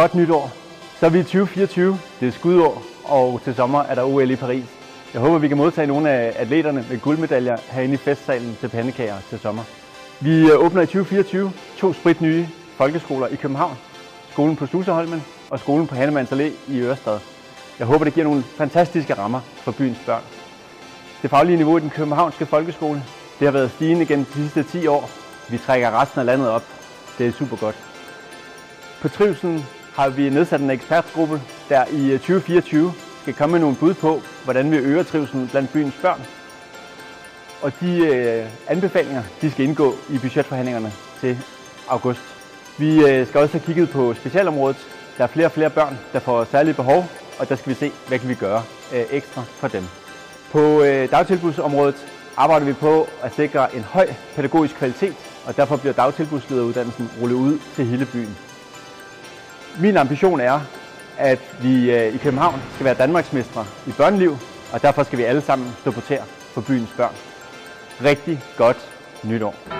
Godt nytår. Så er vi i 2024. Det er skudår, og til sommer er der OL i Paris. Jeg håber, vi kan modtage nogle af atleterne med guldmedaljer herinde i festsalen til pandekager til sommer. Vi øh, åbner i 2024 to sprit nye folkeskoler i København. Skolen på Suseholmen og skolen på Hannemanns Allé i Ørestad. Jeg håber, det giver nogle fantastiske rammer for byens børn. Det faglige niveau i den københavnske folkeskole det har været stigende gennem de sidste 10 år. Vi trækker resten af landet op. Det er super godt. På trivselen har vi nedsat en ekspertgruppe, der i øh, 2024 skal komme med nogle bud på, hvordan vi øger trivselen blandt byens børn. Og de øh, anbefalinger de skal indgå i budgetforhandlingerne til august. Vi øh, skal også have kigget på specialområdet. Der er flere og flere børn, der får særlige behov, og der skal vi se, hvad kan vi gøre øh, ekstra for dem. På øh, dagtilbudsområdet arbejder vi på at sikre en høj pædagogisk kvalitet, og derfor bliver dagtilbudslederuddannelsen rullet ud til hele byen. Min ambition er, at vi øh, i København skal være Danmarksmestre i børneliv, og derfor skal vi alle sammen stå på tær for byens børn. Rigtig godt nytår.